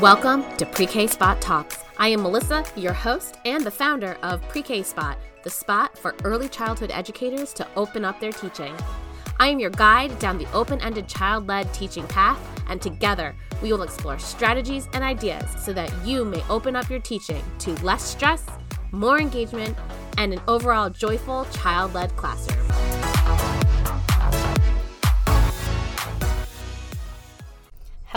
Welcome to Pre K Spot Talks. I am Melysa, your host and the founder of Pre K Spot, the spot for early childhood educators to open up their teaching. I am your guide down the open ended child led teaching path, and together we will explore strategies and ideas so that you may open up your teaching to less stress, more engagement, and an overall joyful child led classroom.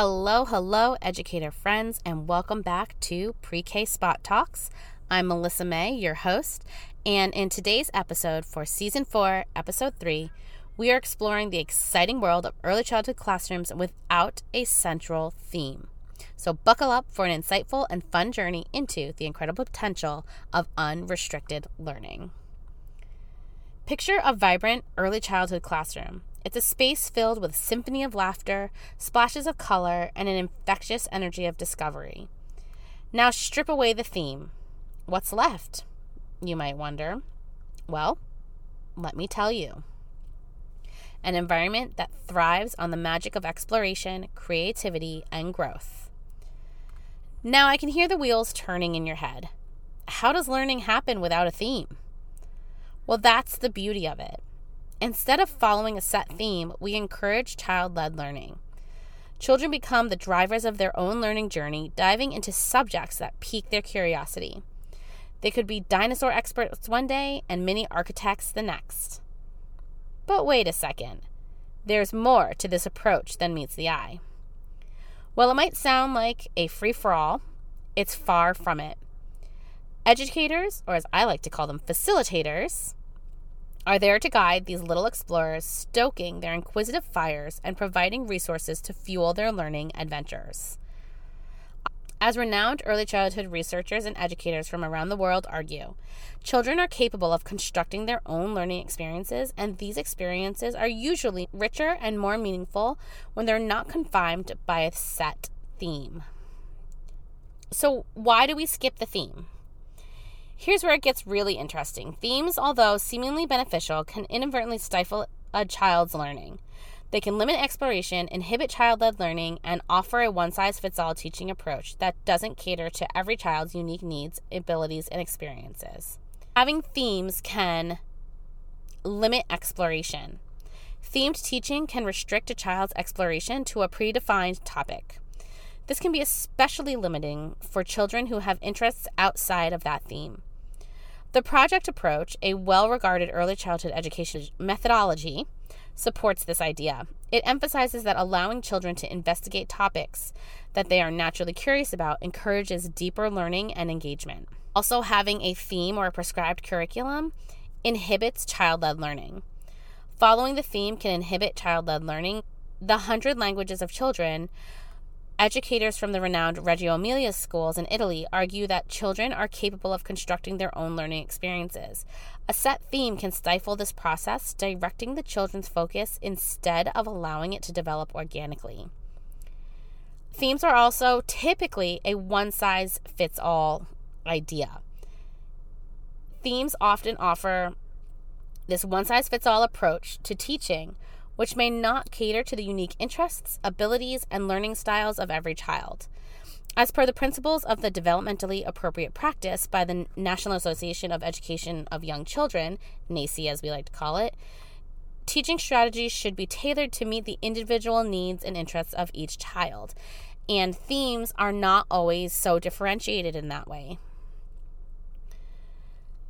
Hello, hello, educator friends, and welcome back to Pre K Spot Talks. I'm Melysa Mei, your host, and in today's episode for Season 4, Episode 3, we are exploring the exciting world of early childhood classrooms without a central theme. So, buckle up for an insightful and fun journey into the incredible potential of unrestricted learning. Picture a vibrant early childhood classroom. It's a space filled with symphony of laughter, splashes of color, and an infectious energy of discovery. Now strip away the theme. What's left? You might wonder. Well, let me tell you. An environment that thrives on the magic of exploration, creativity, and growth. Now I can hear the wheels turning in your head. How does learning happen without a theme? Well, that's the beauty of it. Instead of following a set theme, we encourage child led learning. Children become the drivers of their own learning journey, diving into subjects that pique their curiosity. They could be dinosaur experts one day and mini architects the next. But wait a second. There's more to this approach than meets the eye. While it might sound like a free for all, it's far from it. Educators, or as I like to call them, facilitators, are there to guide these little explorers, stoking their inquisitive fires and providing resources to fuel their learning adventures. As renowned early childhood researchers and educators from around the world argue, children are capable of constructing their own learning experiences, and these experiences are usually richer and more meaningful when they're not confined by a set theme. So, why do we skip the theme? Here's where it gets really interesting. Themes, although seemingly beneficial, can inadvertently stifle a child's learning. They can limit exploration, inhibit child led learning, and offer a one size fits all teaching approach that doesn't cater to every child's unique needs, abilities, and experiences. Having themes can limit exploration. Themed teaching can restrict a child's exploration to a predefined topic. This can be especially limiting for children who have interests outside of that theme. The project approach, a well regarded early childhood education methodology, supports this idea. It emphasizes that allowing children to investigate topics that they are naturally curious about encourages deeper learning and engagement. Also, having a theme or a prescribed curriculum inhibits child led learning. Following the theme can inhibit child led learning. The Hundred Languages of Children Educators from the renowned Reggio Emilia schools in Italy argue that children are capable of constructing their own learning experiences. A set theme can stifle this process, directing the children's focus instead of allowing it to develop organically. Themes are also typically a one size fits all idea. Themes often offer this one size fits all approach to teaching which may not cater to the unique interests, abilities, and learning styles of every child. As per the principles of the developmentally appropriate practice by the National Association of Education of Young Children, NAEYC as we like to call it, teaching strategies should be tailored to meet the individual needs and interests of each child. And themes are not always so differentiated in that way.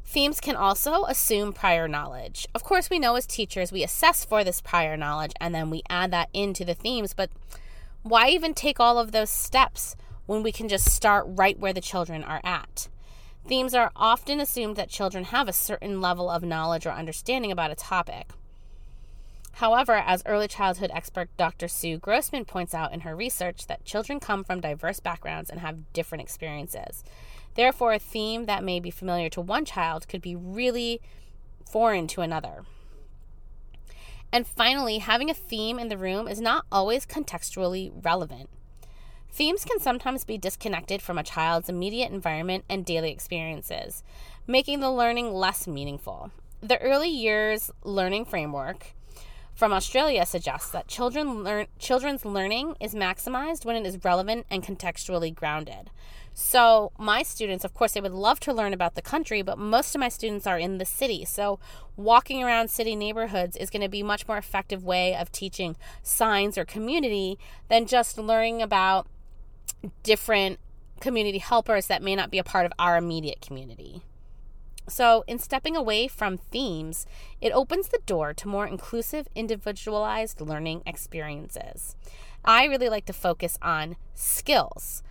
Themes can also assume prior knowledge. Of course, we know as teachers we assess for this prior knowledge and then we add that into the themes, but why even take all of those steps when we can just start right where the children are at? Themes are often assumed that children have a certain level of knowledge or understanding about a topic. However, as early childhood expert Dr. Sue Grossman points out in her research, that children come from diverse backgrounds and have different experiences. Therefore, a theme that may be familiar to one child could be really foreign to another. And finally, having a theme in the room is not always contextually relevant. Themes can sometimes be disconnected from a child's immediate environment and daily experiences, making the learning less meaningful. The early years learning framework from Australia suggests that children learn, children's learning is maximized when it is relevant and contextually grounded. So, my students, of course, they would love to learn about the country, but most of my students are in the city. So, walking around city neighborhoods is going to be a much more effective way of teaching signs or community than just learning about different community helpers that may not be a part of our immediate community. So, in stepping away from themes, it opens the door to more inclusive, individualized learning experiences. I really like to focus on skills.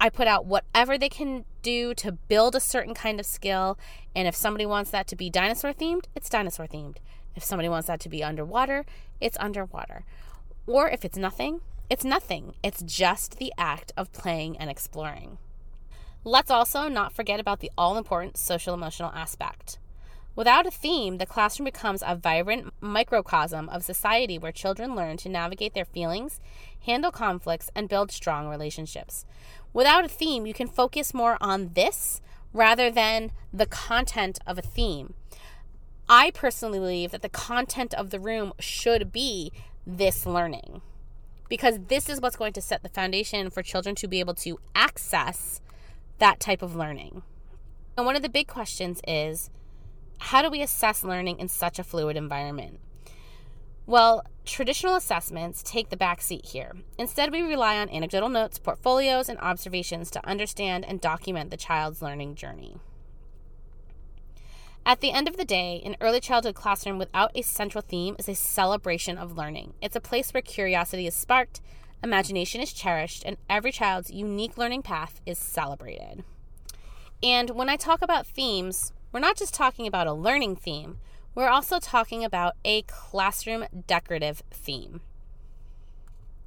I put out whatever they can do to build a certain kind of skill. And if somebody wants that to be dinosaur themed, it's dinosaur themed. If somebody wants that to be underwater, it's underwater. Or if it's nothing, it's nothing. It's just the act of playing and exploring. Let's also not forget about the all important social emotional aspect. Without a theme, the classroom becomes a vibrant microcosm of society where children learn to navigate their feelings, handle conflicts, and build strong relationships. Without a theme, you can focus more on this rather than the content of a theme. I personally believe that the content of the room should be this learning because this is what's going to set the foundation for children to be able to access that type of learning. And one of the big questions is how do we assess learning in such a fluid environment? Well, traditional assessments take the back seat here. Instead, we rely on anecdotal notes, portfolios, and observations to understand and document the child's learning journey. At the end of the day, an early childhood classroom without a central theme is a celebration of learning. It's a place where curiosity is sparked, imagination is cherished, and every child's unique learning path is celebrated. And when I talk about themes, we're not just talking about a learning theme, we're also talking about a classroom decorative theme.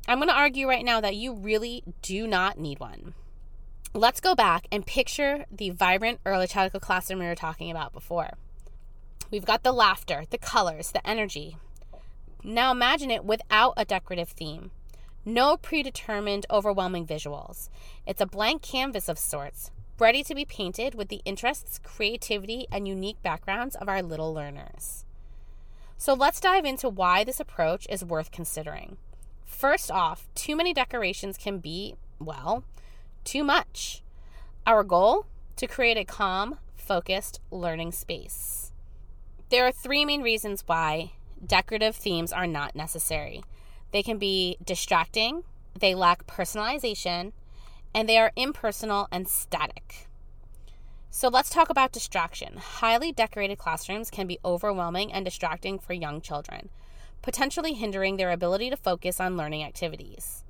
I'm going to argue right now that you really do not need one. Let's go back and picture the vibrant early childhood classroom we were talking about before. We've got the laughter, the colors, the energy. Now imagine it without a decorative theme. No predetermined, overwhelming visuals. It's a blank canvas of sorts, ready to be painted with the interests, creativity, and unique backgrounds of our little learners. So let's dive into why this approach is worth considering. First off, too many decorations can be, well, too much. Our goal? To create a calm, focused learning space. There are three main reasons why decorative themes are not necessary. They can be distracting, they lack personalization, and they are impersonal and static. So let's talk about distraction. Highly decorated classrooms can be overwhelming and distracting for young children, potentially hindering their ability to focus on learning activities.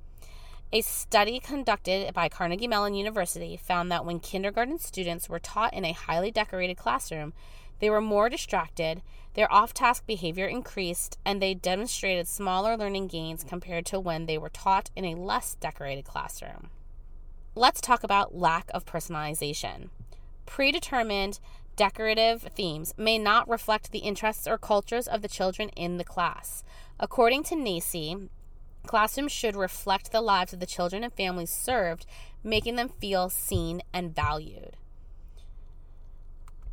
A study conducted by Carnegie Mellon University found that when kindergarten students were taught in a highly decorated classroom, they were more distracted, their off task behavior increased, and they demonstrated smaller learning gains compared to when they were taught in a less decorated classroom. Let's talk about lack of personalization. Predetermined decorative themes may not reflect the interests or cultures of the children in the class. According to NAEYC, classrooms should reflect the lives of the children and families served, making them feel seen and valued.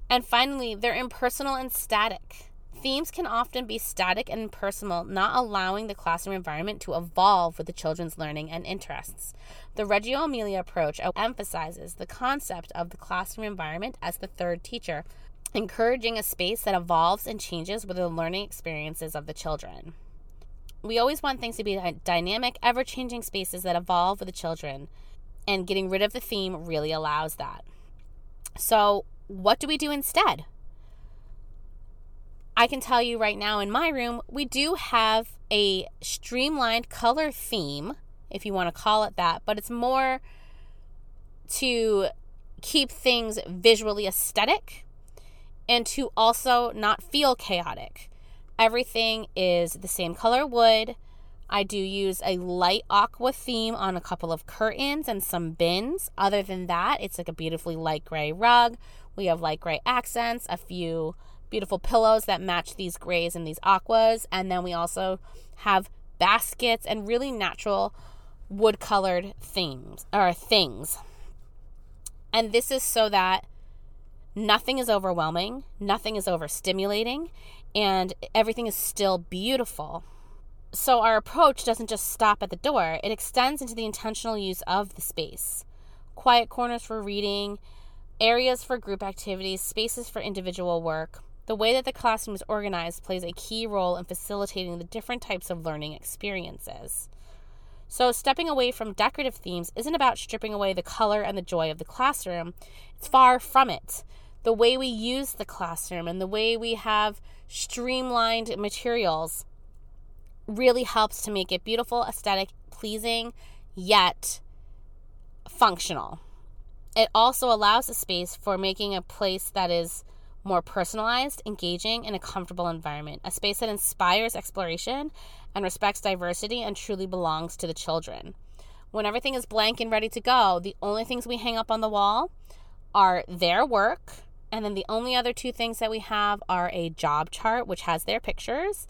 And finally, they're impersonal and static. Themes can often be static and impersonal, not allowing the classroom environment to evolve with the children's learning and interests. The Reggio Emilia approach emphasizes the concept of the classroom environment as the third teacher, encouraging a space that evolves and changes with the learning experiences of the children. We always want things to be dynamic, ever changing spaces that evolve with the children, and getting rid of the theme really allows that. So, what do we do instead? I can tell you right now in my room, we do have a streamlined color theme, if you want to call it that, but it's more to keep things visually aesthetic and to also not feel chaotic. Everything is the same color wood. I do use a light aqua theme on a couple of curtains and some bins. Other than that, it's like a beautifully light gray rug. We have light gray accents, a few beautiful pillows that match these grays and these aquas. And then we also have baskets and really natural wood colored themes or things. And this is so that nothing is overwhelming, nothing is overstimulating, and everything is still beautiful. So our approach doesn't just stop at the door, it extends into the intentional use of the space. Quiet corners for reading, areas for group activities, spaces for individual work. The way that the classroom is organized plays a key role in facilitating the different types of learning experiences. So, stepping away from decorative themes isn't about stripping away the color and the joy of the classroom. It's far from it. The way we use the classroom and the way we have streamlined materials really helps to make it beautiful, aesthetic, pleasing, yet functional. It also allows a space for making a place that is more personalized, engaging, and a comfortable environment. A space that inspires exploration and respects diversity and truly belongs to the children. When everything is blank and ready to go, the only things we hang up on the wall are their work, and then the only other two things that we have are a job chart, which has their pictures,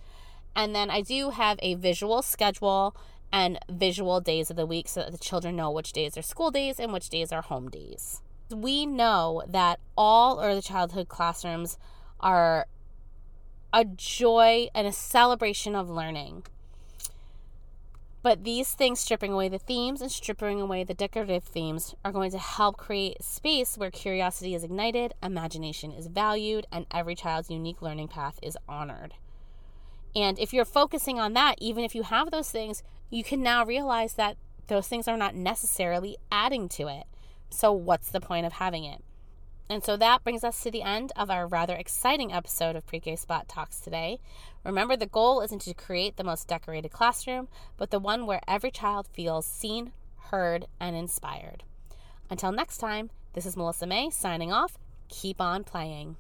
and then I do have a visual schedule and visual days of the week so that the children know which days are school days and which days are home days. We know that all early childhood classrooms are a joy and a celebration of learning. But these things, stripping away the themes and stripping away the decorative themes, are going to help create space where curiosity is ignited, imagination is valued, and every child's unique learning path is honored. And if you're focusing on that, even if you have those things, you can now realize that those things are not necessarily adding to it. So, what's the point of having it? And so that brings us to the end of our rather exciting episode of Pre K Spot Talks today. Remember, the goal isn't to create the most decorated classroom, but the one where every child feels seen, heard, and inspired. Until next time, this is Melysa Mei signing off. Keep on playing.